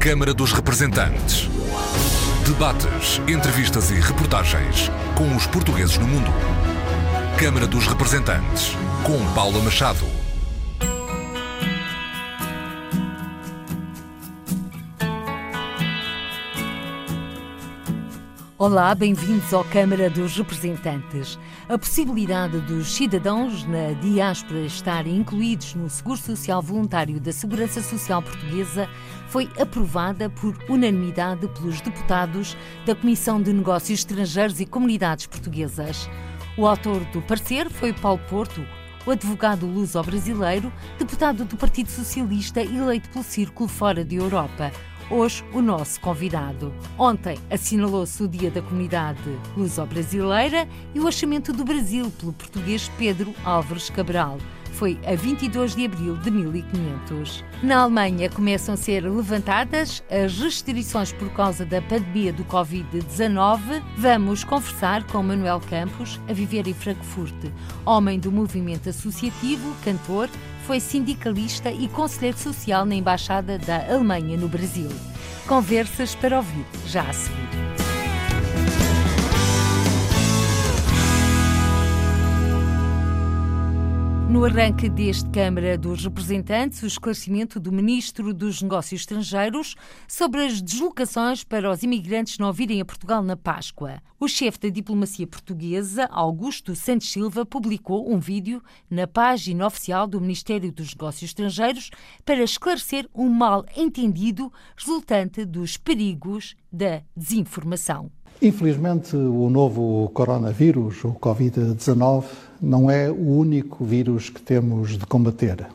Câmara dos Representantes. Debates, entrevistas e reportagens com os portugueses no mundo. Câmara dos Representantes, com Paula Machado. Olá, bem-vindos à Câmara dos Representantes. A possibilidade dos cidadãos na diáspora estarem incluídos no Seguro Social Voluntário da Segurança Social Portuguesa foi aprovada por unanimidade pelos deputados da Comissão de Negócios Estrangeiros e Comunidades Portuguesas. O autor do parecer foi Paulo Porto, o advogado luso-brasileiro, deputado do Partido Socialista eleito pelo Círculo Fora de Europa hoje o nosso convidado. Ontem assinalou-se o Dia da Comunidade Luso-Brasileira e o achamento do Brasil pelo português Pedro Álvares Cabral foi a 22 de abril de 1500. Na Alemanha começam a ser levantadas as restrições por causa da pandemia do Covid-19. Vamos conversar com Manuel Campos, a viver em Frankfurt, homem do movimento associativo, cantor, foi sindicalista e conselheiro social na Embaixada da Alemanha no Brasil. Conversas para ouvir já a seguir. No arranque deste Câmara dos Representantes, o esclarecimento do Ministro dos Negócios Estrangeiros sobre as deslocações para os imigrantes não virem a Portugal na Páscoa. O chefe da diplomacia portuguesa, Augusto Santos Silva, publicou um vídeo na página oficial do Ministério dos Negócios Estrangeiros para esclarecer um mal entendido resultante dos perigos da desinformação. Infelizmente, o novo coronavírus, o Covid-19, não é o único vírus que temos de combater.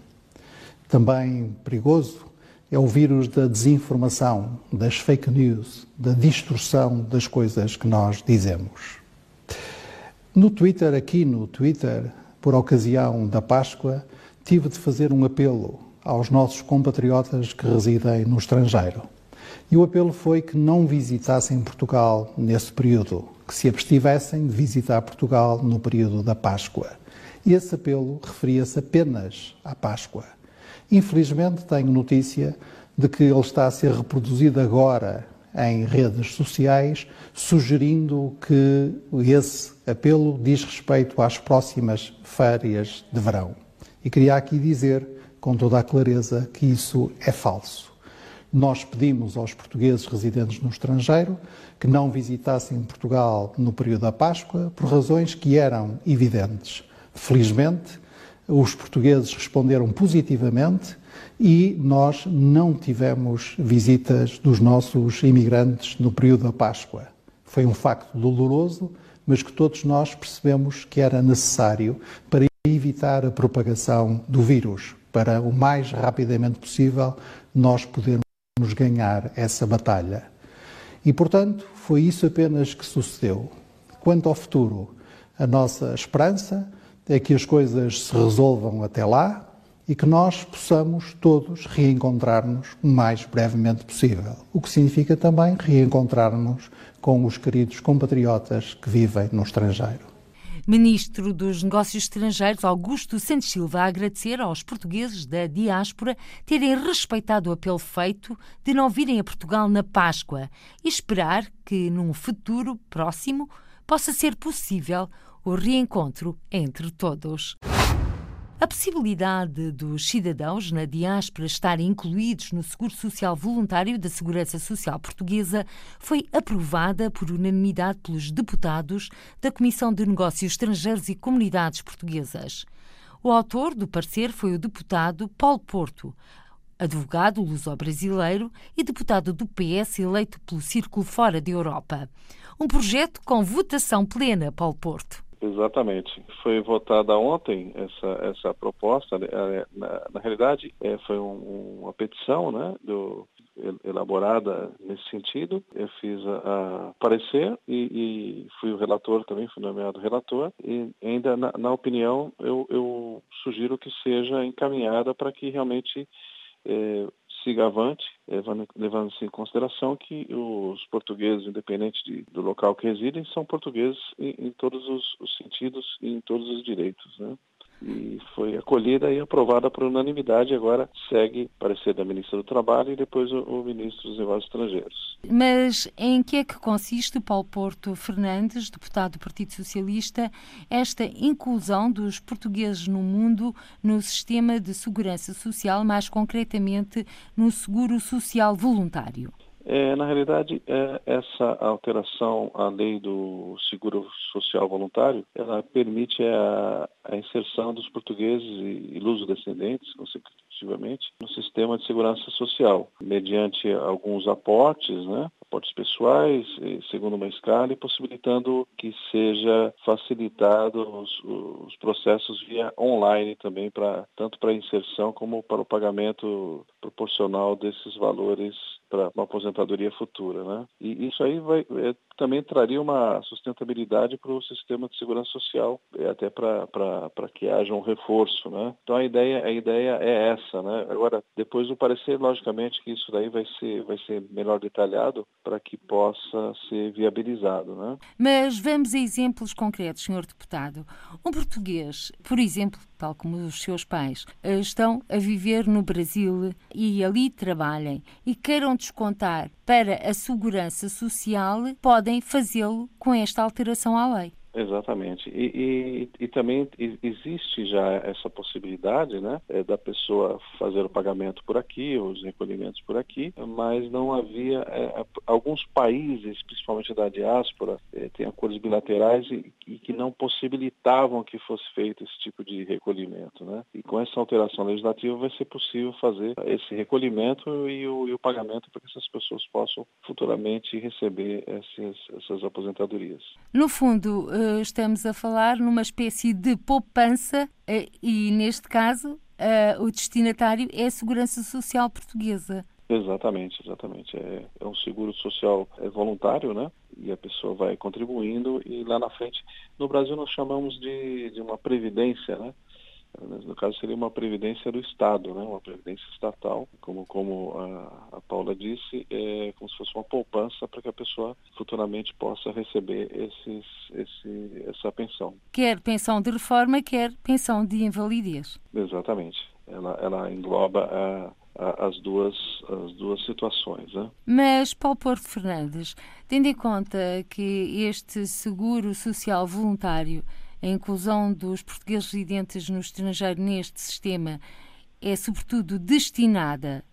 Também perigoso é o vírus da desinformação, das fake news, da distorção das coisas que nós dizemos. No Twitter, aqui no Twitter, por ocasião da Páscoa, tive de fazer um apelo aos nossos compatriotas que residem no estrangeiro. E o apelo foi que não visitassem Portugal nesse período, que se abstivessem de visitar Portugal no período da Páscoa. E esse apelo referia-se apenas à Páscoa. Infelizmente, tenho notícia de que ele está a ser reproduzido agora em redes sociais, sugerindo que esse apelo diz respeito às próximas férias de verão. E queria aqui dizer, com toda a clareza, que isso é falso nós pedimos aos portugueses residentes no estrangeiro que não visitassem Portugal no período da Páscoa por razões que eram evidentes. Felizmente, os portugueses responderam positivamente e nós não tivemos visitas dos nossos imigrantes no período da Páscoa. Foi um facto doloroso, mas que todos nós percebemos que era necessário para evitar a propagação do vírus, para o mais rapidamente possível nós podermos nos ganhar essa batalha. E, portanto, foi isso apenas que sucedeu. Quanto ao futuro, a nossa esperança é que as coisas se resolvam até lá e que nós possamos todos reencontrar-nos o mais brevemente possível. O que significa também reencontrar-nos com os queridos compatriotas que vivem no estrangeiro. Ministro dos Negócios Estrangeiros, Augusto Santos Silva, a agradecer aos portugueses da diáspora terem respeitado o apelo feito de não virem a Portugal na Páscoa e esperar que, num futuro próximo, possa ser possível o reencontro entre todos. A possibilidade dos cidadãos na diáspora estarem incluídos no Seguro Social Voluntário da Segurança Social Portuguesa foi aprovada por unanimidade pelos deputados da Comissão de Negócios Estrangeiros e Comunidades Portuguesas. O autor do parecer foi o deputado Paulo Porto, advogado luso-brasileiro e deputado do PS eleito pelo Círculo Fora de Europa. Um projeto com votação plena, Paulo Porto. Exatamente. Foi votada ontem essa, essa proposta. Né, é, na, na realidade, é, foi um, uma petição né, do, elaborada nesse sentido. Eu fiz a, a parecer e, e, fui o relator também, fui nomeado relator. E ainda na, na opinião, eu, eu, sugiro que seja encaminhada para que realmente é, siga avante, levando-se em consideração que os portugueses, independente de, do local que residem, são portugueses em, em todos os, os, sentidos e em todos os direitos. Né? E foi acolhida e aprovada por unanimidade. Agora segue parecer da ministra do Trabalho e depois o, o ministro dos Negócios Estrangeiros. Mas em que é que consiste, Paulo Porto Fernandes, deputado do Partido Socialista, esta inclusão dos portugueses no mundo no sistema de segurança social, mais concretamente no seguro social voluntário? É, na realidade, é, essa alteração à lei do seguro social voluntário, ela permite a, a inserção dos portugueses e, luso-descendentes, consecutivamente, no sistema de segurança social, mediante alguns aportes, né, aportes pessoais, segundo uma escala, e possibilitando que seja facilitado os, os processos via online também, pra, tanto para a inserção como para o pagamento proporcional desses valores para uma aposentadoria futura. Né? E isso aí vai, é, também traria uma sustentabilidade para o sistema de segurança social, é, até para que haja um reforço. Né? Então a ideia, a ideia é essa. Né? Agora, depois do parecer, logicamente que isso daí vai ser, vai ser melhor detalhado para que possa ser viabilizado. Né? Mas vamos a exemplos concretos, senhor deputado. Um português, por exemplo, tal como os seus pais, eh, estão a viver no Brasil e ali trabalhem e queiram descontar para a segurança social, podem fazê-lo com esta alteração à lei. Exatamente. E, e, e, também existe já essa possibilidade né, é, da pessoa fazer o pagamento por aqui, os recolhimentos por aqui, mas não havia. É, alguns países, principalmente da diáspora, é, têm acordos bilaterais e, e, que não possibilitavam que fosse feito esse tipo de recolhimento. Né? E com essa alteração legislativa vai ser possível fazer esse recolhimento e o, o pagamento para que essas pessoas possam futuramente receber essas aposentadorias. No fundo, eh, estamos a falar numa espécie de poupança eh, e, neste caso, eh, o destinatário é a Segurança Social Portuguesa. Exatamente, exatamente. É, é, um seguro social voluntário, né? E a pessoa vai contribuindo e lá na frente, no Brasil nós chamamos de, de uma previdência, né? No caso, seria uma previdência do Estado, né? uma previdência estatal, como, como a, a Paula disse, é como se fosse uma poupança para que a pessoa futuramente possa receber esses, esse, essa pensão. Quer pensão de reforma, quer pensão de invalidez. Exatamente. Ela, ela engloba a, as duas, as duas situações. Né? Mas, Paulo Porto Fernandes, tendo em conta que este seguro social voluntário a inclusão dos portugueses residentes no estrangeiro neste sistema é, sobretudo, destinada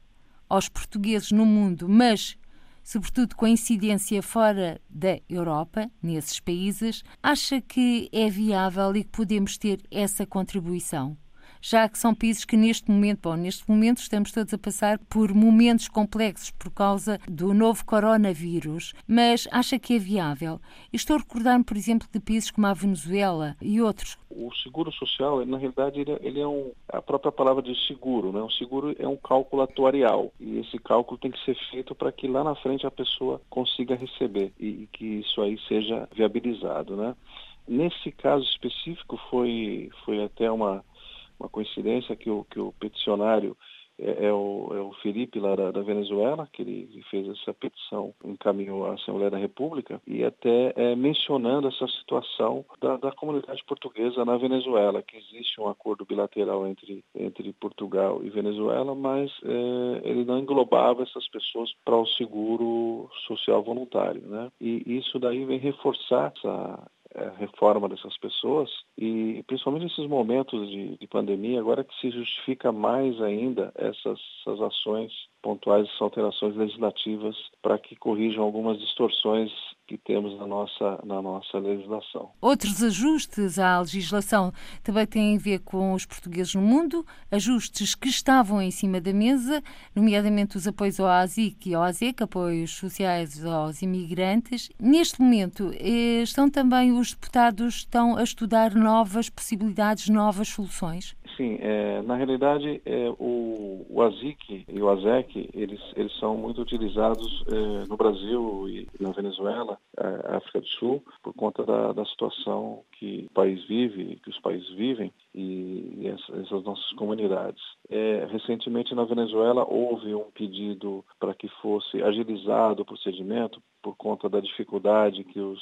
aos portugueses no mundo, mas, sobretudo, com incidência fora da Europa, nesses países, acha que é viável e que podemos ter essa contribuição? Já que são países que neste momento, bom, neste momento estamos todos a passar por momentos complexos por causa do novo coronavírus, mas acha que é viável? Estou a recordar-me, por exemplo, de países como a Venezuela e outros. O seguro social, na realidade, é, ele é um, a própria palavra de seguro, né? O seguro é um cálculo atuarial e esse cálculo tem que ser feito para que lá na frente a pessoa consiga receber e, e que isso aí seja viabilizado, né? Nesse caso específico foi, foi até uma, uma coincidência que o, que o peticionário é, é, o, é o Felipe lá da, da, Venezuela, que ele fez essa petição, encaminhou à Assembleia da República, e até é, mencionando essa situação da, da, comunidade portuguesa na Venezuela, que existe um acordo bilateral entre, entre Portugal e Venezuela, mas é, ele não englobava essas pessoas para o seguro social voluntário. Né? E isso daí vem reforçar essa, reforma dessas pessoas e principalmente nesses momentos de, de, pandemia, agora que se justifica mais ainda essas, essas ações pontuais, alterações legislativas para que corrijam algumas distorções que temos na nossa, na nossa legislação. Outros ajustes à legislação também têm a ver com os portugueses no mundo, ajustes que estavam em cima da mesa, nomeadamente os apoios ao ASIC e ao ASEC, apoios sociais aos imigrantes. Neste momento, eh, estão também os deputados estão a estudar novas possibilidades, novas soluções? Sim, é, na realidade é, o, o ASIC e o ASEC eles, eles são muito utilizados é, no Brasil e na Venezuela, é, África do Sul, por conta da, da situação que o país vive, que os países vivem e, e essas, nossas comunidades. É, recentemente na Venezuela houve um pedido para que fosse agilizado o procedimento por conta da dificuldade que os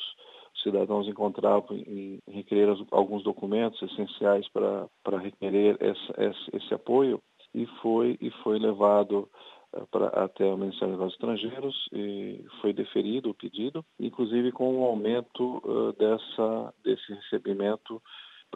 cidadãos encontravam em, requerer alguns documentos essenciais para, para requerer esse, esse, apoio e foi, e foi levado eh, para, até o Ministério dos Estrangeiros e foi deferido o pedido, inclusive com um aumento uh, dessa, desse recebimento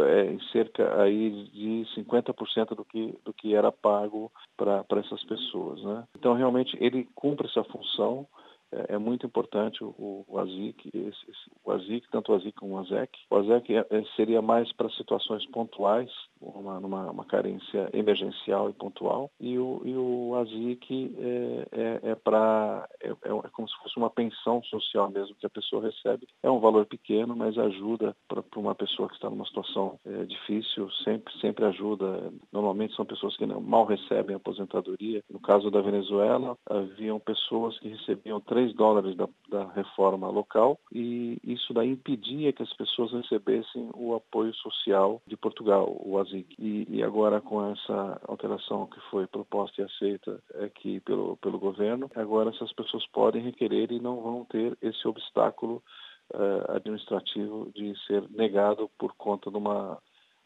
é, em cerca aí de 50% do que, do que era pago para essas pessoas. Né? Então, realmente, ele cumpre essa função é, é, muito importante o, o ASIC, esse, o ASIC, tanto o ASIC como o ASEC. O ASEC é, é, seria mais para situações pontuais, uma, numa, uma carência emergencial e pontual, e o, e o ASIC é, é, é para é, é, como se fosse uma pensão social mesmo que a pessoa recebe. É um valor pequeno, mas ajuda para uma pessoa que está numa situação difícil, sempre, sempre ajuda. Normalmente são pessoas que não, mal recebem aposentadoria. No caso da Venezuela, haviam pessoas que recebiam três 3 dólares da, da, reforma local e isso daí impedia que as pessoas recebessem o apoio social de Portugal, o ASIC. E, e agora com essa alteração que foi proposta e aceita aqui pelo, pelo governo, agora essas pessoas podem requerer e não vão ter esse obstáculo uh, administrativo de ser negado por conta de uma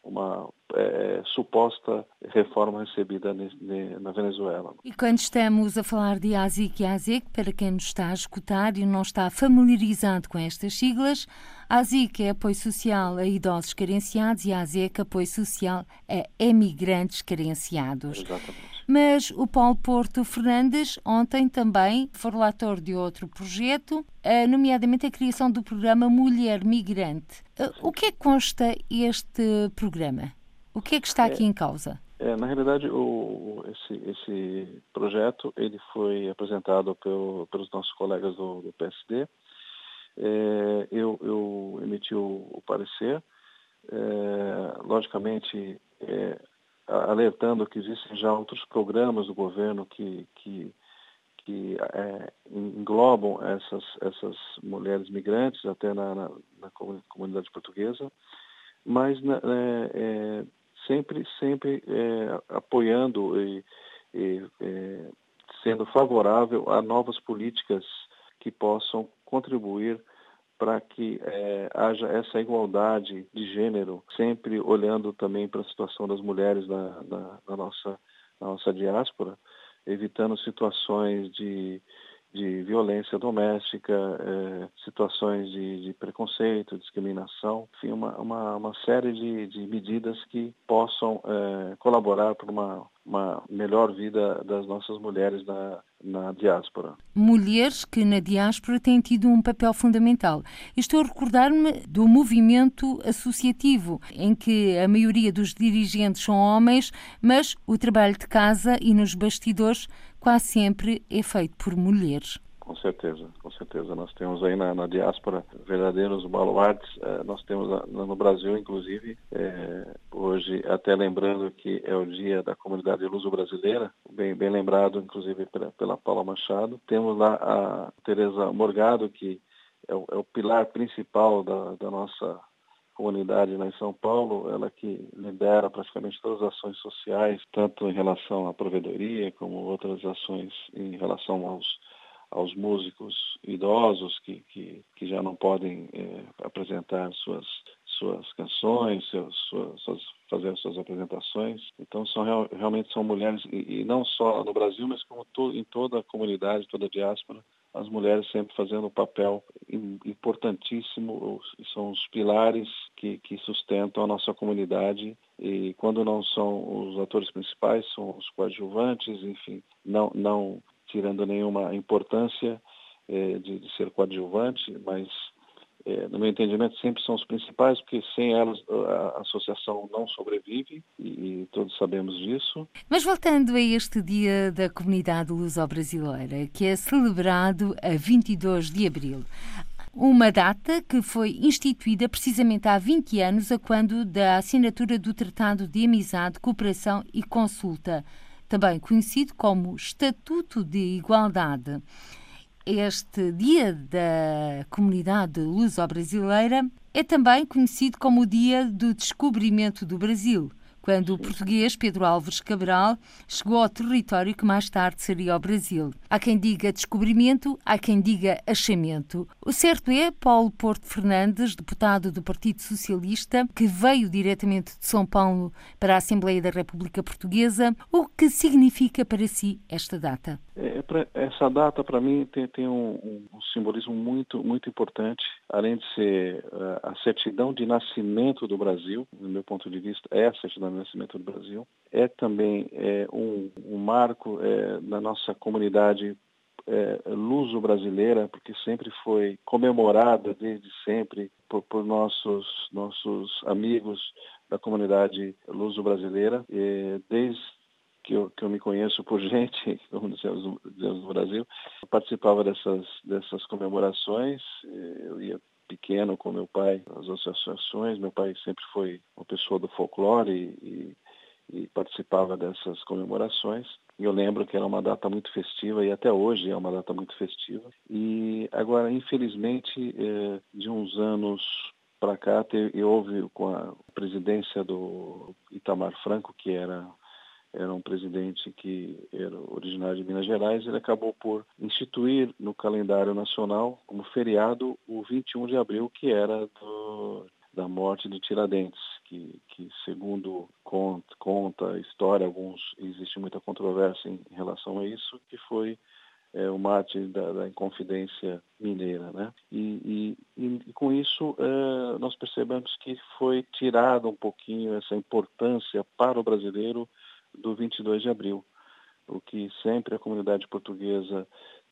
uma é, suposta reforma recebida na Venezuela. E quando estamos a falar de ASIC e ASEC, para quem nos está a escutar e não está familiarizado com estas siglas, ASIC é apoio social a idosos carenciados e ASEC apoio social a emigrantes carenciados. Exatamente. Mas o Paulo Porto Fernandes, ontem também, foi relator de outro projeto, eh, nomeadamente a criação do programa Mulher Migrante. Eh, o que é que consta este programa? O que é que está aqui é, em causa? É, na realidade, o, esse, esse, projeto ele foi apresentado pelo, pelos nossos colegas do, do PSD. É, eu, eu, emiti o, o parecer. É, logicamente, é, alertando que existem já outros programas do governo que, que, que englobam essas, essas mulheres migrantes até na, na, na comunidade portuguesa, mas né, sempre, sempre apoiando e, e sendo favorável a novas políticas que possam contribuir para que é, haja essa igualdade de gênero, sempre olhando também para a situação das mulheres na, na, na nossa, na nossa diáspora, evitando situações de, de violência doméstica, é, situações de, de, preconceito, discriminação, enfim, uma, uma, uma série de, de, medidas que possam é, colaborar para uma, uma melhor vida das nossas mulheres na, na diáspora. Mulheres que na diáspora têm tido um papel fundamental. Estou a recordar-me do movimento associativo, em que a maioria dos dirigentes são homens, mas o trabalho de casa e nos bastidores quase sempre é feito por mulheres. Com certeza, com certeza. Nós temos aí na, na diáspora verdadeiros baluartes. Eh, nós temos no Brasil, inclusive, eh, hoje, até lembrando que é o dia da comunidade luso-brasileira, bem, bem lembrado, inclusive, pela, pela Paula Machado. Temos lá a Tereza Morgado, que é o, é o pilar principal da, da nossa comunidade lá em São Paulo, ela que lidera praticamente todas as ações sociais, tanto em relação à provedoria como outras ações em relação aos aos músicos idosos que, que, que já não podem é, apresentar suas, suas canções, seus, suas, suas, fazer suas apresentações. Então são realmente são mulheres e, e não só no Brasil, mas como to, em toda a comunidade, toda a diáspora, as mulheres sempre fazendo um papel importantíssimo, são os pilares que, que sustentam a nossa comunidade. E quando não são os atores principais, são os coadjuvantes, enfim, não, não tirando nenhuma importância é, de, de, ser coadjuvante, mas no meu entendimento sempre são os principais, porque sem elas a associação não sobrevive e, e todos sabemos disso. Mas voltando a este Dia da Comunidade Luso-Brasileira, que é celebrado a 22 de abril, uma data que foi instituída precisamente há 20 anos, a quando da assinatura do Tratado de Amizade, Cooperação e Consulta também conhecido como Estatuto de Igualdade. Este Dia da Comunidade Luso-Brasileira é também conhecido como o Dia do Descobrimento do Brasil, quando o português Pedro Álvares Cabral chegou ao território que mais tarde seria o Brasil. Há quem diga descobrimento, há quem diga achamento. O certo é Paulo Porto Fernandes, deputado do Partido Socialista, que veio diretamente de São Paulo para a Assembleia da República Portuguesa. O que significa para si esta data? É, essa data, para mim, tem, tem um, um, simbolismo muito, muito importante. Além de ser uh, a certidão de nascimento do Brasil, no meu ponto de vista, é a certidão nascimento do Brasil. É também é, um, um marco é, na nossa comunidade é, luso-brasileira, porque sempre foi comemorada desde sempre por, por nossos, nossos amigos da comunidade luso-brasileira, desde que eu, que eu me conheço por gente, como dizemos, no Brasil, eu participava dessas, dessas comemorações, eu ia pequeno com meu pai nas associações, meu pai sempre foi uma pessoa do folclore e, e, e participava dessas comemorações. Eu lembro que era uma data muito festiva e até hoje é uma data muito festiva. E agora, infelizmente, é, de uns anos para cá, teve, houve com a presidência do Itamar Franco, que era era um presidente que era originário de Minas Gerais, ele acabou por instituir no calendário nacional como feriado o 21 de abril, que era do, da morte de Tiradentes, que, que segundo conta, a história, alguns existe muita controvérsia em, em relação a isso, que foi é, o mate da, da, Inconfidência Mineira. Né? E, e, e com isso é, nós percebemos que foi tirada um pouquinho essa importância para o brasileiro do 22 de abril, o que sempre a comunidade portuguesa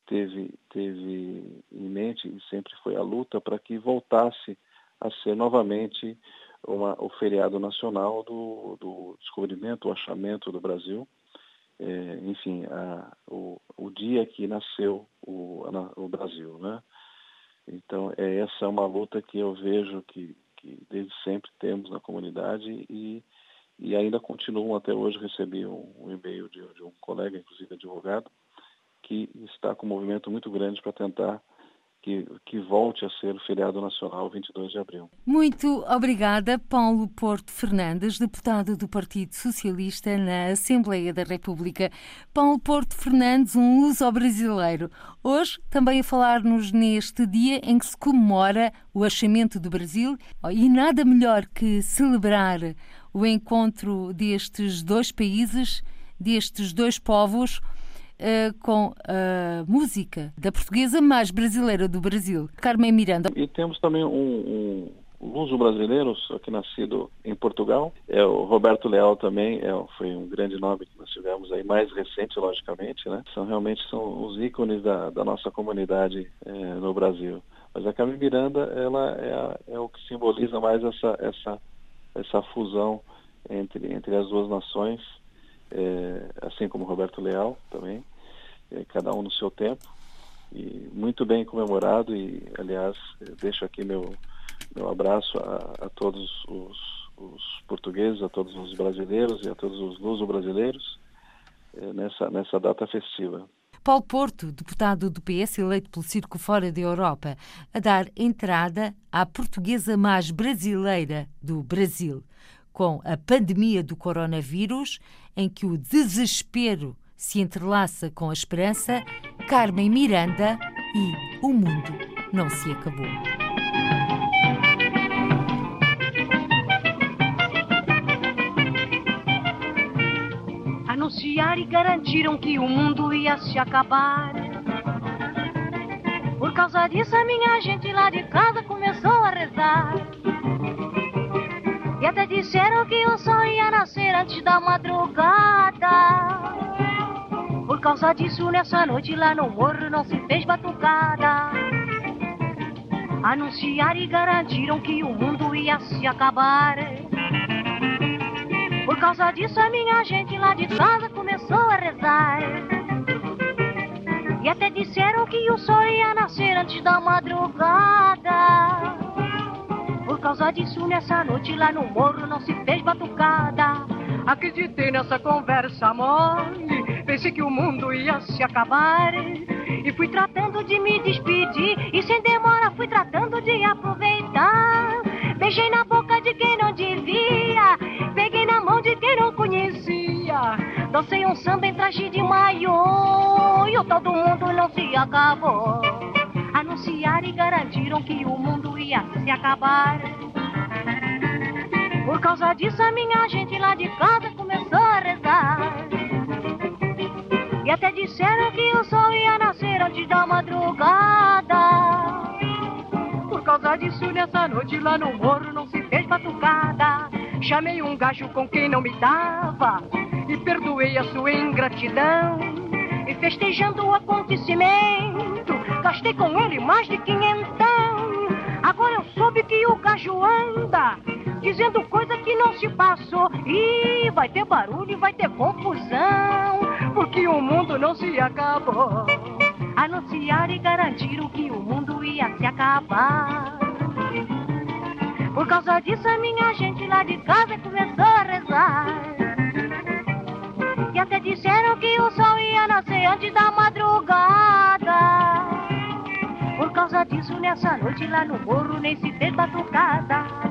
teve, teve em mente e sempre foi a luta para que voltasse a ser novamente uma, o feriado nacional do, do descobrimento, o achamento do Brasil. É, enfim, a, o, o dia que nasceu o, a, o Brasil. Né? Então, é, essa é uma luta que eu vejo que, que desde sempre temos na comunidade e e ainda continuam até hoje. Recebi um, um e-mail de, de, um colega, inclusive advogado, que está com um movimento muito grande para tentar que, que, volte a ser o feriado nacional 22 de abril. Muito obrigada, Paulo Porto Fernandes, deputado do Partido Socialista na Assembleia da República. Paulo Porto Fernandes, um luso-brasileiro, hoje também a falar-nos neste dia em que se comemora o achamento do Brasil e nada melhor que celebrar o encontro destes dois países, destes dois povos, uh, com a música da portuguesa mais brasileira do Brasil, Carmen Miranda. E temos também um, um luso brasileiro, que nascido em Portugal, é o Roberto Leal também, é, foi um grande nome que nós tivemos aí, mais recente, logicamente, né? São realmente são os ícones da, da nossa comunidade é, no Brasil. Mas a Carmen Miranda, ela é, é o que simboliza mais essa, essa essa fusão entre, entre as duas nações, é, assim como Roberto Leal também, é, cada um no seu tempo, e muito bem comemorado e, aliás, deixo aqui meu, meu abraço a, a todos os, os, portugueses, a todos os brasileiros e a todos os luso-brasileiros é, nessa, nessa data festiva. Paulo Porto, deputado do PS eleito pelo Circo Fora da Europa, a dar entrada à portuguesa mais brasileira do Brasil. Com a pandemia do coronavírus, em que o desespero se entrelaça com a esperança, Carmen Miranda e o mundo não se acabou. Anunciar e garantiram que o mundo ia se acabar. Por causa disso, a minha gente lá de casa começou a rezar. E até disseram que o sol ia nascer antes da madrugada. Por causa disso, nessa noite lá no morro não se fez batucada. Anunciaram e garantiram que o mundo ia se acabar. Por causa disso, a minha gente lá de casa começou a rezar. E até disseram que o sol ia nascer antes da madrugada. Por causa disso, nessa noite lá no morro não se fez batucada. Acreditei nessa conversa mole, pensei que o mundo ia se acabar. E fui tratando de me despedir, e sem demora fui tratando de aproveitar. Beijei na boca de quem não Dancei um samba em traje de maiô e o todo mundo não se acabou. Anunciaram e garantiram que o mundo ia se acabar. Por causa disso, a minha gente lá de casa começou a rezar. E até disseram que o sol ia nascer antes da madrugada. Por causa disso, nessa noite lá no morro não se fez batucada. Chamei um gajo com quem não me dava e perdoei a sua ingratidão. E festejando o acontecimento, gastei com ele mais de quinhentão. Agora eu soube que o gajo anda dizendo coisa que não se passou. E vai ter barulho e vai ter confusão, porque o mundo não se acabou. Anunciaram e garantiram que o mundo ia se acabar. Por causa disso, a minha gente lá de casa começou a rezar. E até disseram que o sol ia nascer antes da madrugada. Por causa disso, nessa noite lá no morro nem se fez batucada.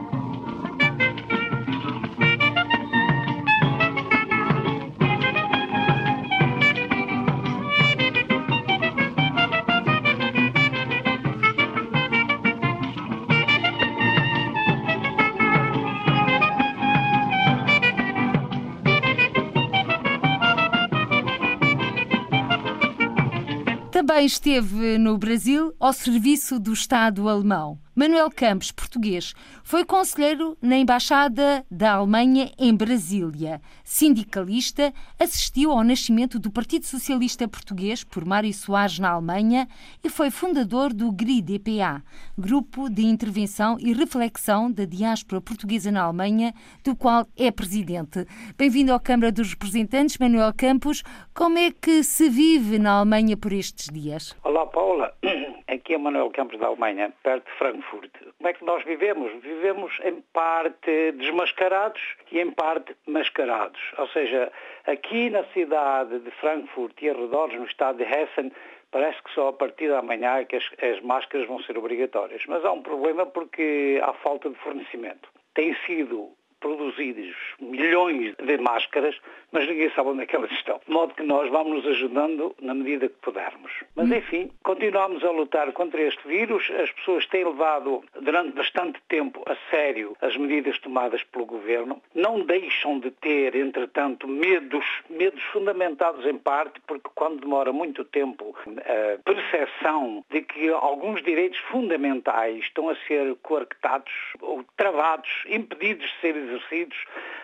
Também esteve no Brasil ao serviço do Estado alemão. Manuel Campos, português, foi conselheiro na Embaixada da Alemanha em Brasília. Sindicalista, assistiu ao nascimento do Partido Socialista Português por Mário Soares na Alemanha e foi fundador do GRI-DPA, Grupo de Intervenção e Reflexão da Diáspora Portuguesa na Alemanha, do qual é presidente. Bem-vindo à Câmara dos Representantes, Manuel Campos. Como é que se vive na Alemanha por estes dias? Olá, Paula. Aqui é Manuel Campos da Alemanha, perto de Frankfurt. Como é que nós vivemos? Vivemos em parte desmascarados e em parte mascarados. Ou seja, aqui na cidade de Frankfurt e arredores, no estado de Hessen, parece que só a partir da manhã é que as, as máscaras vão ser obrigatórias. Mas há um problema porque há falta de fornecimento. Tem sido produzidos milhões de máscaras, mas ninguém sabe onde é que elas estão. De modo que nós vamos nos ajudando na medida que pudermos. Mas enfim, continuamos a lutar contra este vírus. As pessoas têm levado durante bastante tempo a sério as medidas tomadas pelo governo. Não deixam de ter, entretanto, medos, medos fundamentados em parte, porque quando demora muito tempo a percepção de que alguns direitos fundamentais estão a ser coartados ou travados, impedidos de ser exercidos,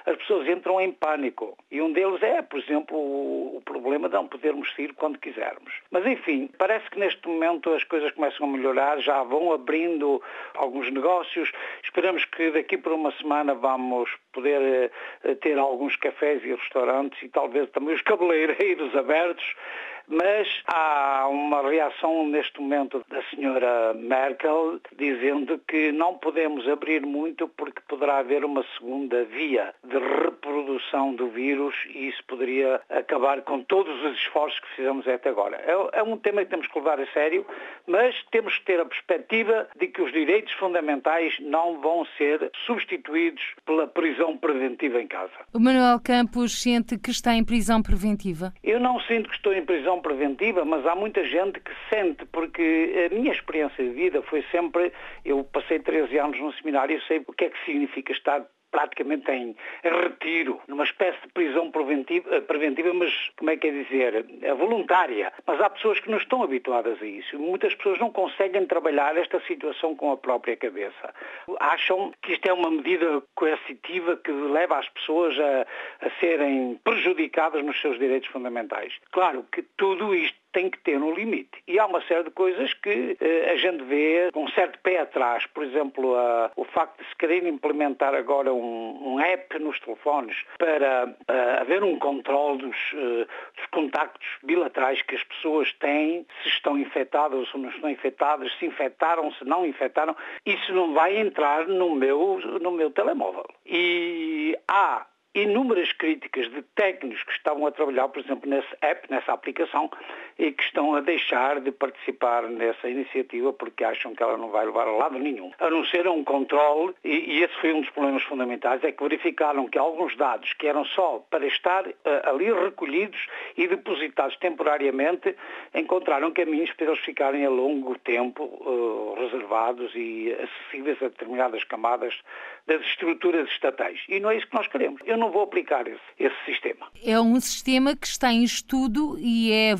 as pessoas entram em pânico. E um deles é, por exemplo, o, problema de não podermos sair quando quisermos. Mas, enfim, parece que neste momento as coisas começam a melhorar, já vão abrindo alguns negócios. Esperamos que daqui por uma semana vamos poder eh, ter alguns cafés e restaurantes e talvez também os cabeleireiros abertos mas há uma reação neste momento da senhora Merkel dizendo que não podemos abrir muito porque poderá haver uma segunda via de reprodução do vírus e isso poderia acabar com todos os esforços que fizemos até agora. É, é um tema que temos que levar a sério, mas temos que ter a perspectiva de que os direitos fundamentais não vão ser substituídos pela prisão preventiva em casa. O Manuel Campos sente que está em prisão preventiva? Eu não sinto que estou em prisão preventiva, mas há muita gente que sente, porque a minha experiência de vida foi sempre, eu passei 13 anos no seminário e sei o que é que significa estar praticamente em retiro, numa espécie de prisão preventiva, preventiva, mas como é que é dizer, é voluntária. Mas há pessoas que não estão habituadas a isso. Muitas pessoas não conseguem trabalhar esta situação com a própria cabeça. Acham que isto é uma medida coercitiva que leva as pessoas a, a serem prejudicadas nos seus direitos fundamentais. Claro que tudo isto tem que ter um limite. E há uma série de coisas que eh, a gente vê com um certo pé atrás. Por exemplo, o facto de se querer implementar agora um, um app nos telefones para uh, haver um controle dos, uh, dos, contactos bilaterais que as pessoas têm, se estão infectadas ou não estão infectadas, se infectaram, se não infectaram, isso não vai entrar no meu, no meu telemóvel. E há inúmeras críticas de técnicos que estavam a trabalhar, por exemplo, nesse app, nessa aplicação, e que estão a deixar de participar nessa iniciativa porque acham que ela não vai levar a lado nenhum. A não ser a um controle, e, e esse foi um dos problemas fundamentais, é que verificaram que alguns dados que eram só para estar uh, ali recolhidos e depositados temporariamente, encontraram caminhos para eles ficarem a longo tempo uh, reservados e acessíveis a determinadas camadas das estruturas estatais. E não é isso que nós queremos. Eu não vou aplicar esse, esse sistema. É um sistema que está em estudo e é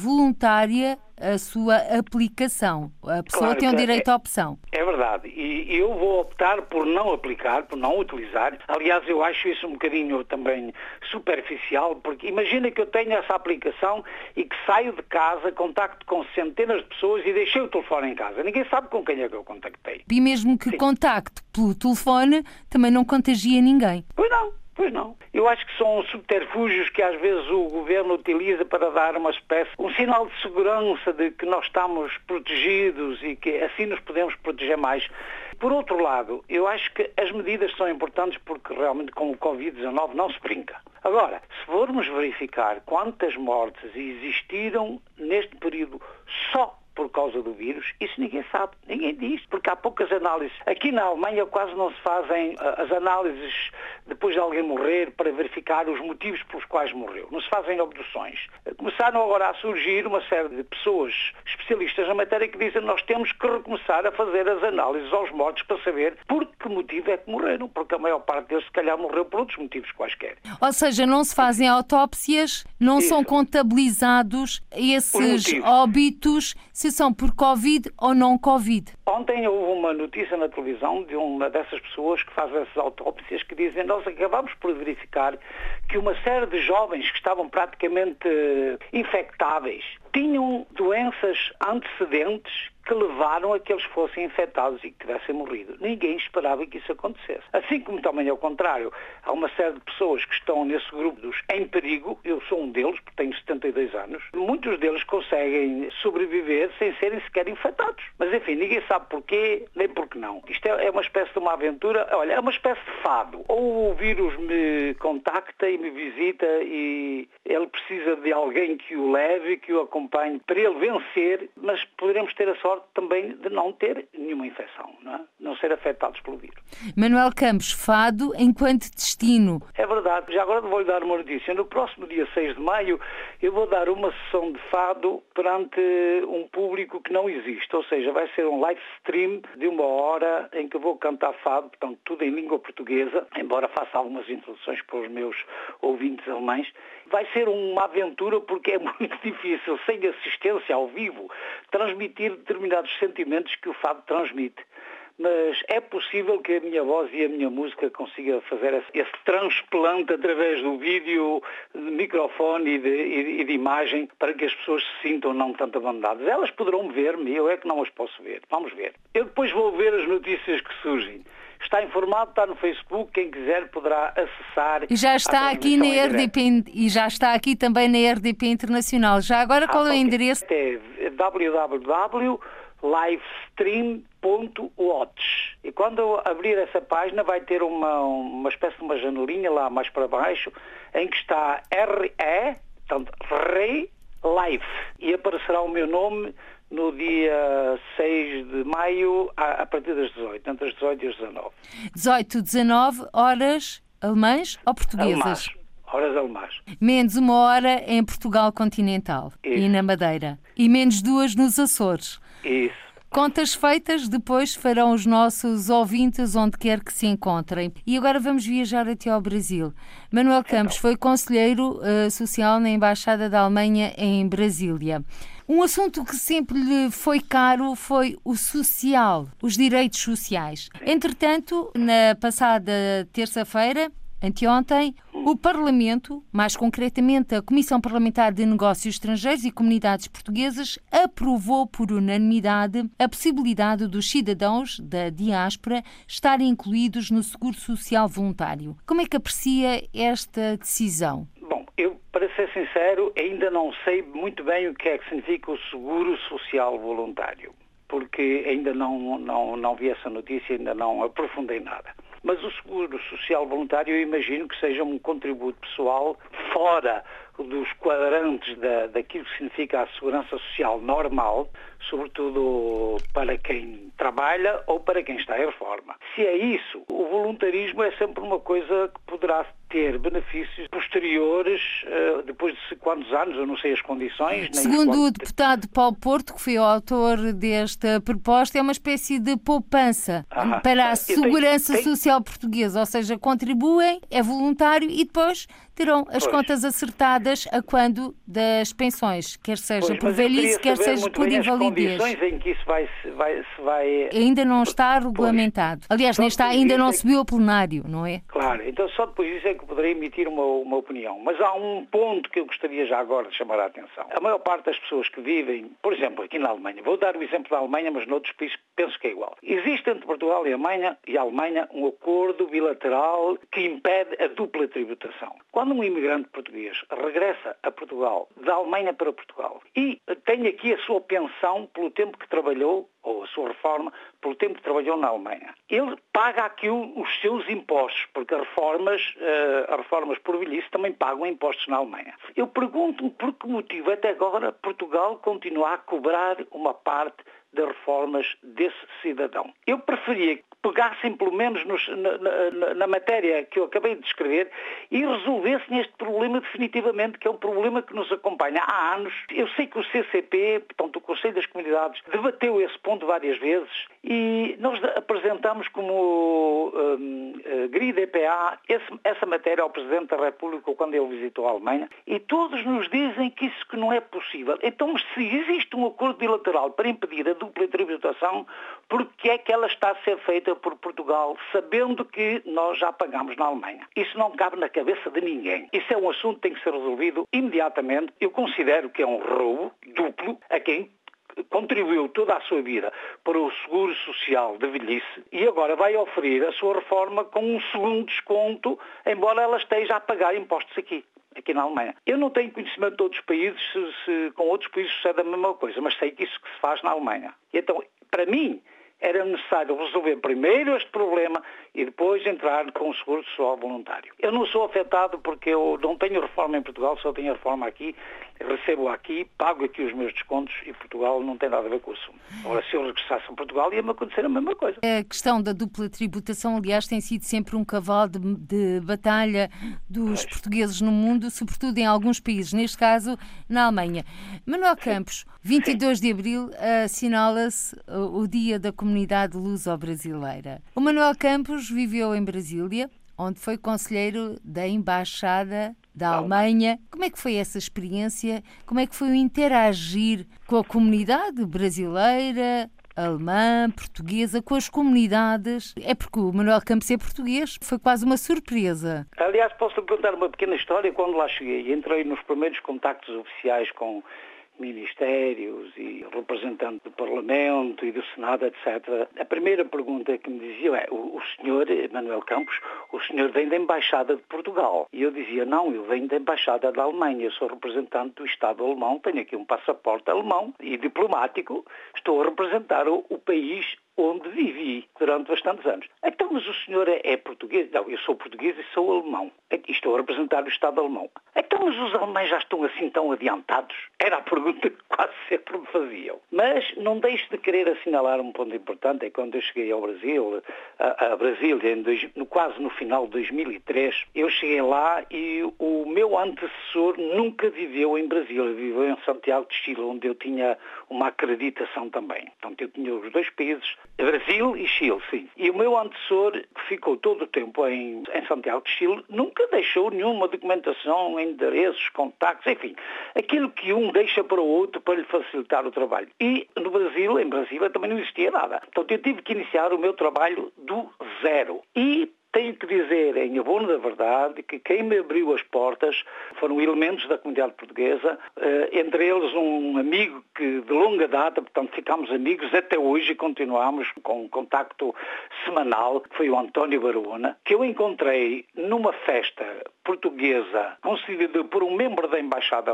voluntária a sua aplicação. A pessoa claro, tem o direito é, à opção. É verdade. E eu vou optar por não aplicar, por não utilizar. Aliás, eu acho isso um bocadinho também superficial, porque imagina que eu tenho essa aplicação e que saio de casa, contacto com centenas de pessoas e deixei o telefone em casa. Ninguém sabe com quem é que eu contactei. E mesmo que Sim. contacte pelo telefone, também não contagia ninguém. Pois não. Pois não. Eu acho que são subterfúgios que às vezes o governo utiliza para dar uma espécie, um sinal de segurança de que nós estamos protegidos e que assim nos podemos proteger mais. Por outro lado, eu acho que as medidas são importantes porque realmente com o Covid-19 não se brinca. Agora, se formos verificar quantas mortes existiram neste período só por causa do vírus, isso ninguém sabe, ninguém diz, porque há poucas análises. Aqui na Alemanha quase não se fazem uh, as análises depois de alguém morrer para verificar os motivos pelos quais morreu. Não se fazem obduções. Começaram agora a surgir uma série de pessoas especialistas na matéria que dizem que nós temos que recomeçar a fazer as análises aos mortos para saber por que motivo é que morreram, porque a maior parte deles se calhar morreu por outros motivos quaisquer. Ou seja, não se fazem autópsias, não isso. são contabilizados esses óbitos se são por Covid ou não Covid. Ontem houve uma notícia na televisão de uma dessas pessoas que faz essas autópsias que dizem nós acabamos por verificar que uma série de jovens que estavam praticamente infectáveis tinham doenças antecedentes que levaram a que eles fossem infectados e que tivessem morrido. Ninguém esperava que isso acontecesse. Assim como também ao contrário, há uma série de pessoas que estão nesse grupo dos em perigo, eu sou um deles, porque tenho 72 anos, muitos deles conseguem sobreviver sem serem sequer infectados. Mas enfim, ninguém sabe porquê, nem porque não. Isto é, é uma espécie de uma aventura, olha, é uma espécie de fado. Ou o vírus me contacta e me visita e ele precisa de alguém que o leve, que o acompanhe para ele vencer, mas poderemos ter a sorte sorte também de não ter nenhuma infecção, não, é? Não ser afetados pelo vírus. Manuel Campos, fado enquanto destino. É verdade, já agora vou-lhe dar uma notícia. No próximo dia 6 de maio eu vou dar uma sessão de fado perante um público que não existe, ou seja, vai ser um live stream de uma hora em que eu vou cantar fado, portanto tudo em língua portuguesa, embora faça algumas introduções para os meus ouvintes alemães, vai ser uma aventura porque é muito difícil, sem assistência ao vivo, transmitir determinados sentimentos que o fado transmite. Mas é possível que a minha voz e a minha música consiga fazer esse, esse transplante através do vídeo, de microfone e de, e de, imagem para que as pessoas se sintam não tanto abandonadas. Elas poderão ver-me, eu é que não as posso ver. Vamos ver. Eu depois vou ver as notícias que surgem. Está informado, está no Facebook, quem quiser poderá acessar. E já está aqui na RDP e já está aqui também na RDP Internacional. Já agora qual ah, é o endereço? É www.livestream.watch. E quando abrir essa página vai ter uma, uma espécie de uma janelinha lá mais para baixo em que está RE, portanto, Re Live. E aparecerá o meu nome no dia 6 de maio, a, partir das 18, entre as 18 e as 19. 18, 19 horas alemãs ou portuguesas? Alemãs. Horas alemãs. Menos uma hora em Portugal continental Isso. e na Madeira. E menos duas nos Açores. Isso. Contas feitas depois farão os nossos ouvintes onde quer que se encontrem. E agora vamos viajar até ao Brasil. Manuel Campos então. foi conselheiro uh, social na Embaixada da Alemanha em Brasília. Um assunto que sempre lhe foi caro foi o social, os direitos sociais. Entretanto, na passada terça-feira, Anteontem, o Parlamento, mais concretamente a Comissão Parlamentar de Negócios Estrangeiros e Comunidades Portuguesas, aprovou por unanimidade a possibilidade dos cidadãos da diáspora estarem incluídos no Seguro Social Voluntário. Como é que aprecia esta decisão? Bom, eu, para ser sincero, ainda não sei muito bem o que é que significa o Seguro Social Voluntário, porque ainda não, não, não vi essa notícia, ainda não aprofundei nada. Mas o seguro social voluntário eu imagino que seja um contributo pessoal fora dos quadrantes da, daquilo que significa a segurança social normal, sobretudo para quem trabalha ou para quem está em reforma. Se é isso, o voluntarismo é sempre uma coisa que poderá ter benefícios posteriores, uh, depois de quantos anos, eu não sei as condições. Segundo o deputado Paulo Porto, que foi o autor desta proposta, é uma espécie de poupança ah, para a segurança tem, tem... social portuguesa, ou seja, contribuem, é voluntário e depois terão as pois. contas acertadas a quando das pensões, quer seja pois, por velhice, quer seja por invalidez. em que isso vai, vai, vai... Ainda não está regulamentado. Aliás, nem está, ainda não é subiu ao plenário, não é? Claro, então só depois disso é que poderei emitir uma, uma opinião. Mas há um ponto que eu gostaria já agora de chamar a atenção. A maior parte das pessoas que vivem, por exemplo, aqui na Alemanha, vou dar o exemplo da Alemanha, mas noutros países penso que é igual. Existe entre Portugal e a Alemanha, e a Alemanha um acordo bilateral que impede a dupla tributação. Quando um imigrante português regressa a Portugal, da Alemanha para Portugal, e tem aqui a sua pensão pelo tempo que trabalhou, ou a sua reforma, pelo tempo que trabalhou na Alemanha, ele paga aqui os seus impostos, porque as reformas, uh, as reformas por velhice também pagam impostos na Alemanha. Eu pergunto-me por que motivo até agora Portugal continua a cobrar uma parte das reformas desse cidadão. Eu preferia pegassem pelo menos nos, na, na, na, matéria que eu acabei de descrever e resolvessem este problema definitivamente, que é um problema que nos acompanha há anos. Eu sei que o CCP, portanto o Conselho das Comunidades, debateu esse ponto várias vezes e nós apresentamos como um, uh, GRI DPA esse, essa matéria ao Presidente da República quando ele visitou a Alemanha e todos nos dizem que isso que não é possível. Então, se existe um acordo bilateral para impedir a dupla tributação, por que é que ela está a ser feita por Portugal, sabendo que nós já pagamos na Alemanha? Isso não cabe na cabeça de ninguém. Isso é um assunto que tem que ser resolvido imediatamente. Eu considero que é um roubo duplo a quem contribuiu toda a sua vida para o seguro social de velhice e agora vai oferir a sua reforma com um segundo desconto, embora ela esteja a pagar impostos aqui aqui na Alemanha. Eu não tenho conhecimento de outros países, se, se, com outros países sucede a mesma coisa, mas sei que isso que se faz na Alemanha. Então, para mim, era necessário resolver primeiro este problema e depois entrar com o seguro social voluntário. Eu não sou afetado porque eu não tenho reforma em Portugal, só tenho reforma aqui, recebo aqui, pago aqui os meus descontos e Portugal não tem nada a ver com o assunto. Ora, se eu regressasse a Portugal ia-me acontecer a mesma coisa. A questão da dupla tributação, aliás, tem sido sempre um cavalo de, de batalha dos pois. portugueses no mundo, sobretudo em alguns países, neste caso na Alemanha. Manuel Campos, 22 Sim. de abril assinala-se o Dia da Comunidade Luso-Brasileira. O Manuel Campos viveu em Brasília, onde foi conselheiro da Embaixada da Alemanha. Como é que foi essa experiência? Como é que foi o interagir com a comunidade brasileira, alemã, portuguesa, com as comunidades? É porque o Manuel Campos é português, foi quase uma surpresa. Aliás, posso contar uma pequena história. Quando lá cheguei, entrei nos primeiros contactos oficiais com ministérios e representantes do Parlamento e do Senado, etc. A primeira pergunta que me diziam é, o, o senhor Manuel Campos, o senhor vem da Embaixada de Portugal. E eu dizia, não, eu venho da Embaixada da Alemanha, sou representante do Estado alemão, tenho aqui um passaporte alemão e diplomático, estou a representar o, o país onde vivi durante bastantes anos. Então, mas o senhor é, é, português? Não, eu sou português e sou alemão. E estou a representar o Estado alemão. Então, mas os alemães já estão assim tão adiantados? Era a pergunta que quase sempre me faziam. Mas não deixo de querer assinalar um ponto importante. É quando eu cheguei ao Brasil, a, a Brasília, dois, no, quase no final de 2003, eu cheguei lá e o meu antecessor nunca viveu em Brasília. Viveu em Santiago de Chile, onde eu tinha uma acreditação também. Portanto, eu tinha os dois países Brasil e Chile, sim. E o meu antecessor, que ficou todo o tempo em, em Santiago de Chile, nunca deixou nenhuma documentação, endereços, contactos, enfim, aquilo que um deixa para o outro para lhe facilitar o trabalho. E no Brasil, em Brasília, também não existia nada. Portanto, eu tive que iniciar o meu trabalho do zero. E tenho que dizer, em abono da verdade, que quem me abriu as portas foram elementos da comunidade portuguesa, eh, entre eles um amigo que de longa data, portanto ficámos amigos até hoje e continuamos com um contacto semanal, que foi o António Barona, que eu encontrei numa festa portuguesa concedida por um membro da Embaixada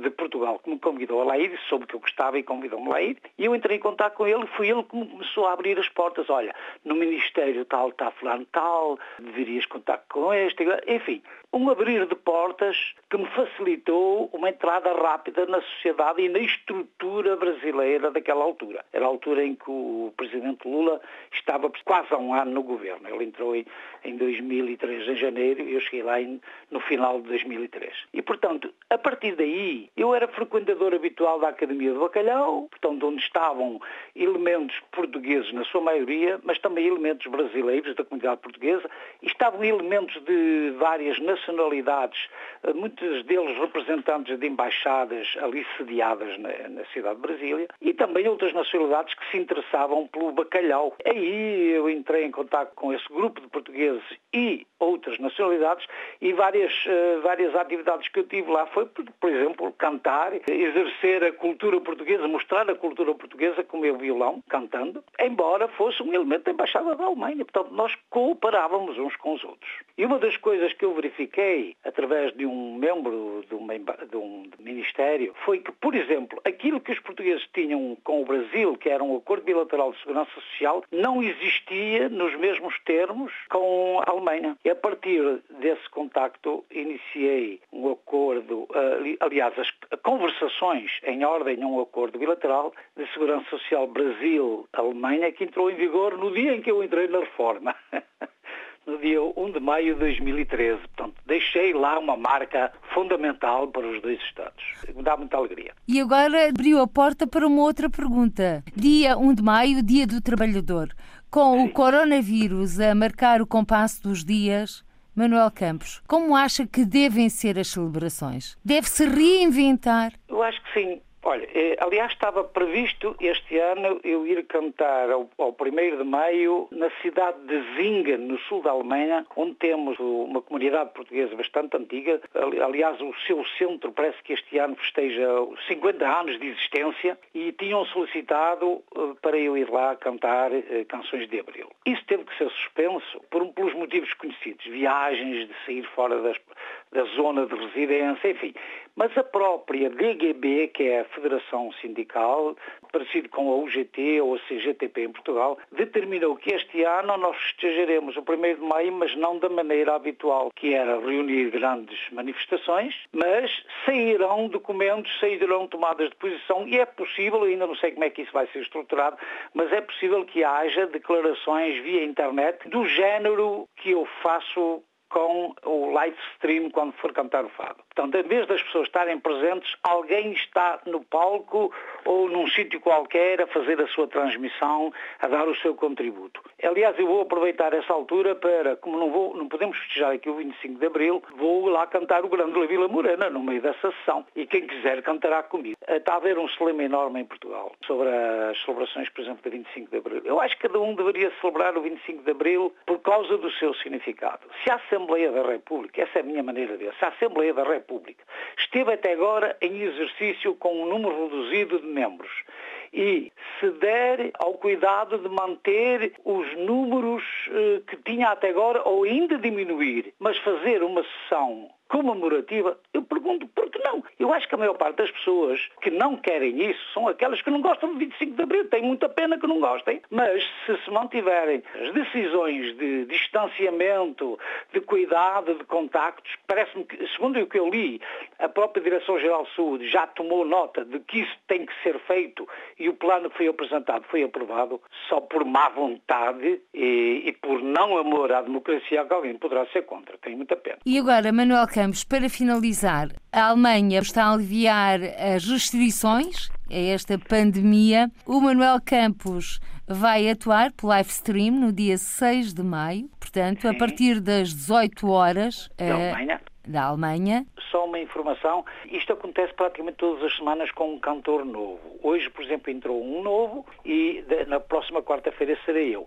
de Portugal que me convidou a lá ir, soube que eu gostava e convidou-me lá ir, e eu entrei em contato com ele, foi ele que me começou a abrir as portas, olha, no Ministério tal está fulano tal, deverias contar com este, enfim. um abrir de portas que me facilitou uma entrada rápida na sociedade e na estrutura brasileira daquela altura. Era a altura em que o presidente Lula estava quase há um ano no governo. Ele entrou em 2003, em janeiro, e eu cheguei lá em, no final de 2003. E, portanto, a partir daí, eu era frequentador habitual da Academia do Bacalhau, portanto, onde estavam elementos portugueses na sua maioria, mas também elementos brasileiros da comunidade portuguesa, e estavam elementos de várias nacionalidades, eh, muitos deles representantes de embaixadas ali sediadas na, na cidade de Brasília, e também outras nacionalidades que se interessavam pelo bacalhau. Aí eu entrei em contato com esse grupo de portugueses e outras nacionalidades e várias, uh, várias atividades que eu tive lá foi, por, exemplo, cantar, exercer a cultura portuguesa, mostrar a cultura portuguesa com o meu violão, cantando, embora fosse um elemento da Embaixada da Alemanha. Portanto, nós cooperávamos uns com os outros. E uma das coisas que eu verifiquei através de um membro de, uma, de um ministério foi que, por exemplo, aquilo que os portugueses tinham com o Brasil, que era um acordo bilateral de segurança social, não existia nos mesmos termos com a Alemanha. E a partir desse contacto iniciei um acordo, aliás, as conversações em ordem a um acordo bilateral de segurança social Brasil-Alemanha que entrou em vigor no dia em que eu entrei na reforma. no dia 1 de maio de 2013. Portanto, deixei lá uma marca fundamental para os dois Estados. Me dá muita alegria. E agora abriu a porta para uma outra pergunta. Dia 1 de maio, Dia do Trabalhador. Com Sim. o coronavírus a marcar o compasso dos dias, Manuel Campos, como acha que devem ser as celebrações? Deve-se reinventar? Eu acho que sim. Olha, eh, aliás, estava previsto este ano eu ir cantar ao, ao 1 de maio na cidade de Zingen, no sul da Alemanha, onde temos uma comunidade portuguesa bastante antiga. Aliás, o seu centro parece que este ano festeja 50 anos de existência e tinham solicitado eh, para eu ir lá cantar eh, canções de Abril. Isso teve que ser suspenso por, pelos motivos conhecidos, viagens, de sair fora das, da zona de residência, enfim. Mas a própria DGB, que é a Federação Sindical, parecido com a UGT ou a CGTP em Portugal, determinou que este ano nós festejaremos o 1 de maio, mas não da maneira habitual, que era reunir grandes manifestações, mas sairão documentos, sairão tomadas de posição e é possível, ainda não sei como é que isso vai ser estruturado, mas é possível que haja declarações via internet do género que eu faço com o live stream quando for cantar o fado. Portanto, em vez das pessoas estarem presentes, alguém está no palco ou num sítio qualquer a fazer a sua transmissão, a dar o seu contributo. Aliás, eu vou aproveitar essa altura para, como não, vou, não podemos festejar aqui o 25 de Abril, vou lá cantar o Grande La Vila Morena no meio dessa sessão. E quem quiser cantará comigo. Está a haver um cinema enorme em Portugal sobre as celebrações, por exemplo, do 25 de Abril. Eu acho que cada um deveria celebrar o 25 de Abril por causa do seu significado. Se a Assembleia da República, essa é a minha maneira de ver, se a Assembleia da República. Esteve até agora em exercício com um número reduzido de membros e se der ao cuidado de manter os números eh, que tinha até agora ou ainda diminuir, mas fazer uma sessão comemorativa, eu pergunto por que não? Eu acho que a maior parte das pessoas que não querem isso são aquelas que não gostam do 25 de Abril. Tem muita pena que não gostem, mas se se mantiverem as decisões de distanciamento, de cuidado, de contactos, parece-me que, segundo o que eu li, a própria Direção-Geral de Saúde já tomou nota de que isso tem que ser feito e o plano que foi apresentado foi aprovado só por má vontade e, e por não amor à democracia que alguém poderá ser contra. Tem muita pena. E agora, Manuel Campos, para finalizar, a Alemanha está a aliviar as restrições a esta pandemia. O Manuel Campos vai atuar por live stream no dia 6 de maio, portanto, Sim. a partir das 18 horas. Da uh, Alemanha. Da Alemanha. Só uma informação, isto acontece praticamente todas as semanas com um cantor novo. Hoje, por exemplo, entrou um novo e na próxima quarta-feira serei eu.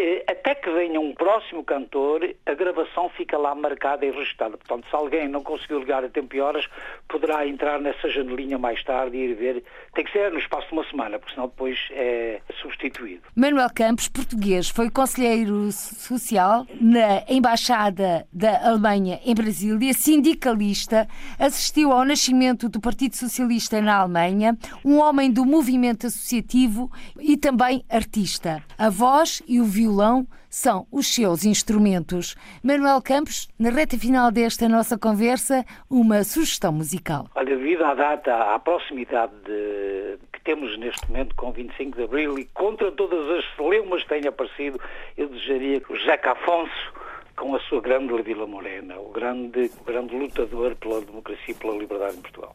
Eh, até que venha um próximo cantor, a gravação fica lá marcada e registrada. Portanto, se alguém não conseguiu ligar a tempo e horas, poderá entrar nessa janelinha mais tarde e ir ver. Tem que ser no espaço de uma semana, porque senão depois é substituído. Manuel Campos, português, foi conselheiro social na Embaixada da Alemanha em Brasília, sindicalista, assistiu ao nascimento do Partido Socialista na Alemanha, um homem do movimento associativo e também artista. A voz e o violão violão são os seus instrumentos. Manuel Campos, na reta final desta nossa conversa, uma sugestão musical. Olha, devido à data, à proximidade de, que temos neste momento com 25 de Abril e contra todas as celeumas que têm aparecido, eu desejaria que o Jacques Afonso com a sua grande Vila Morena, o grande, o grande lutador pela democracia e pela liberdade em Portugal.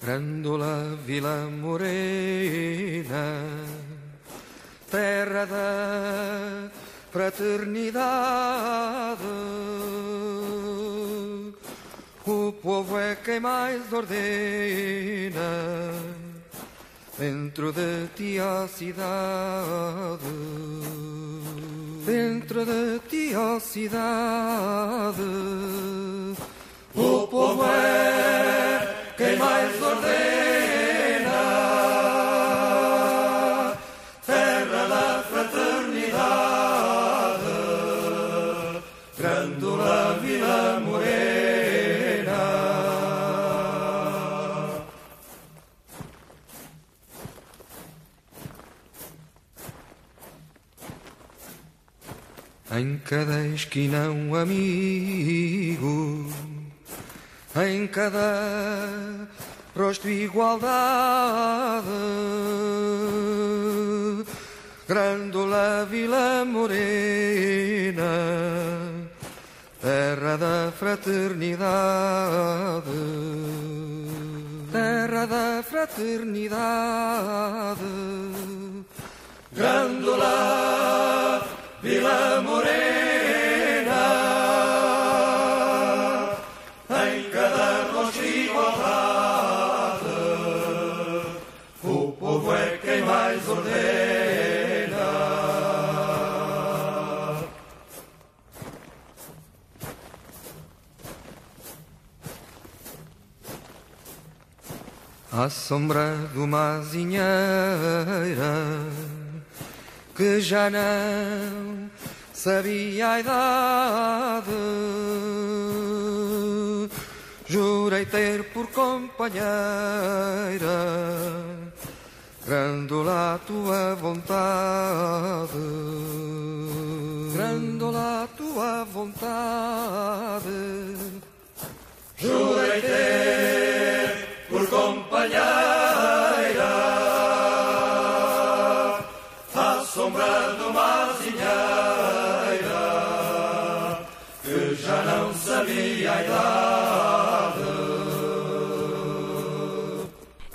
Grandola Vila Morena, terra da fraternidade, o povo é quem mais ordena dentro de ti a cidade, dentro de ti a cidade, o povo é quem mais ordena, Vila Morena. Em cada esquina um amigo em cada rosto igualdade. Grândola Vila Morena, terra da fraternidade, terra da fraternidade. Grândola Vila Morena. Em cada rosto igualdade, o povo é quem mais ordena. À sombra de uma azinheira que já não sabia a idade. Jurei ter por companheira Grandola a tua vontade Grandola a tua vontade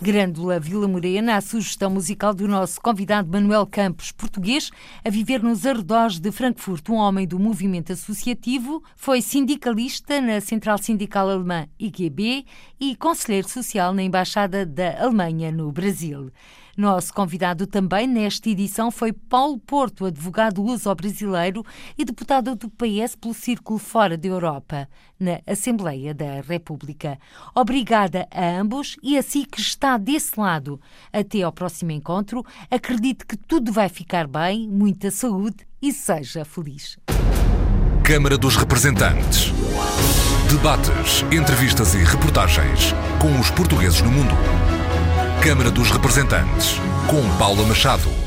Grândola Vila Morena, a sugestão musical do nosso convidado Manuel Campos, português, a viver nos arredores de Frankfurt, um homem do movimento associativo, foi sindicalista na Central Sindical Alemã IGB e conselheiro social na Embaixada da Alemanha no Brasil. Nosso convidado também nesta edição foi Paulo Porto, advogado luso-brasileiro e deputado do PS pelo Círculo Fora da Europa, na Assembleia da República. Obrigada a ambos e a si que está desse lado. Até ao próximo encontro. Acredite que tudo vai ficar bem, muita saúde e seja feliz. Câmara dos Representantes. Debates, entrevistas e reportagens com os portugueses no mundo. Câmara dos Representantes, com Paula Machado.